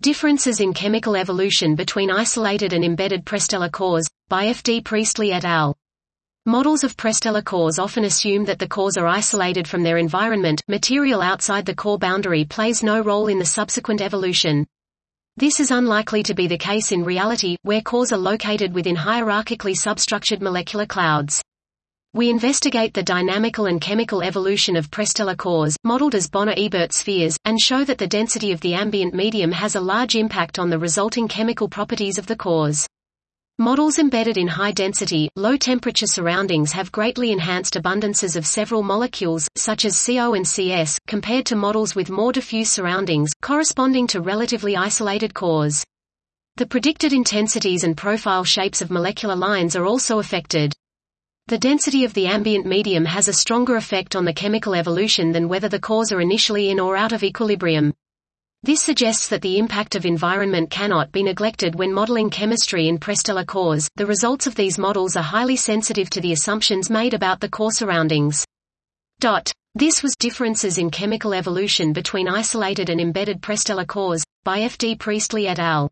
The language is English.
Differences in chemical evolution between isolated and embedded prestellar cores, by F. D. Priestley et al. Models of prestellar cores often assume that the cores are isolated from their environment material outside the core boundary plays no role in the subsequent evolution. This is unlikely to be the case in reality, where cores are located within hierarchically substructured molecular clouds. We investigate the dynamical and chemical evolution of prestellar cores, modeled as Bonnor-Ebert spheres, and show that the density of the ambient medium has a large impact on the resulting chemical properties of the cores. Models embedded in high-density, low-temperature surroundings have greatly enhanced abundances of several molecules, such as CO and CS, compared to models with more diffuse surroundings, corresponding to relatively isolated cores. The predicted intensities and profile shapes of molecular lines are also affected. The density of the ambient medium has a stronger effect on the chemical evolution than whether the cores are initially in or out of equilibrium. This suggests that the impact of environment cannot be neglected when modeling chemistry in prestellar cores. The results of these models are highly sensitive to the assumptions made about the core surroundings. Dot. This was Differences in Chemical Evolution between Isolated and Embedded Prestellar Cores, by F. D. Priestley et al.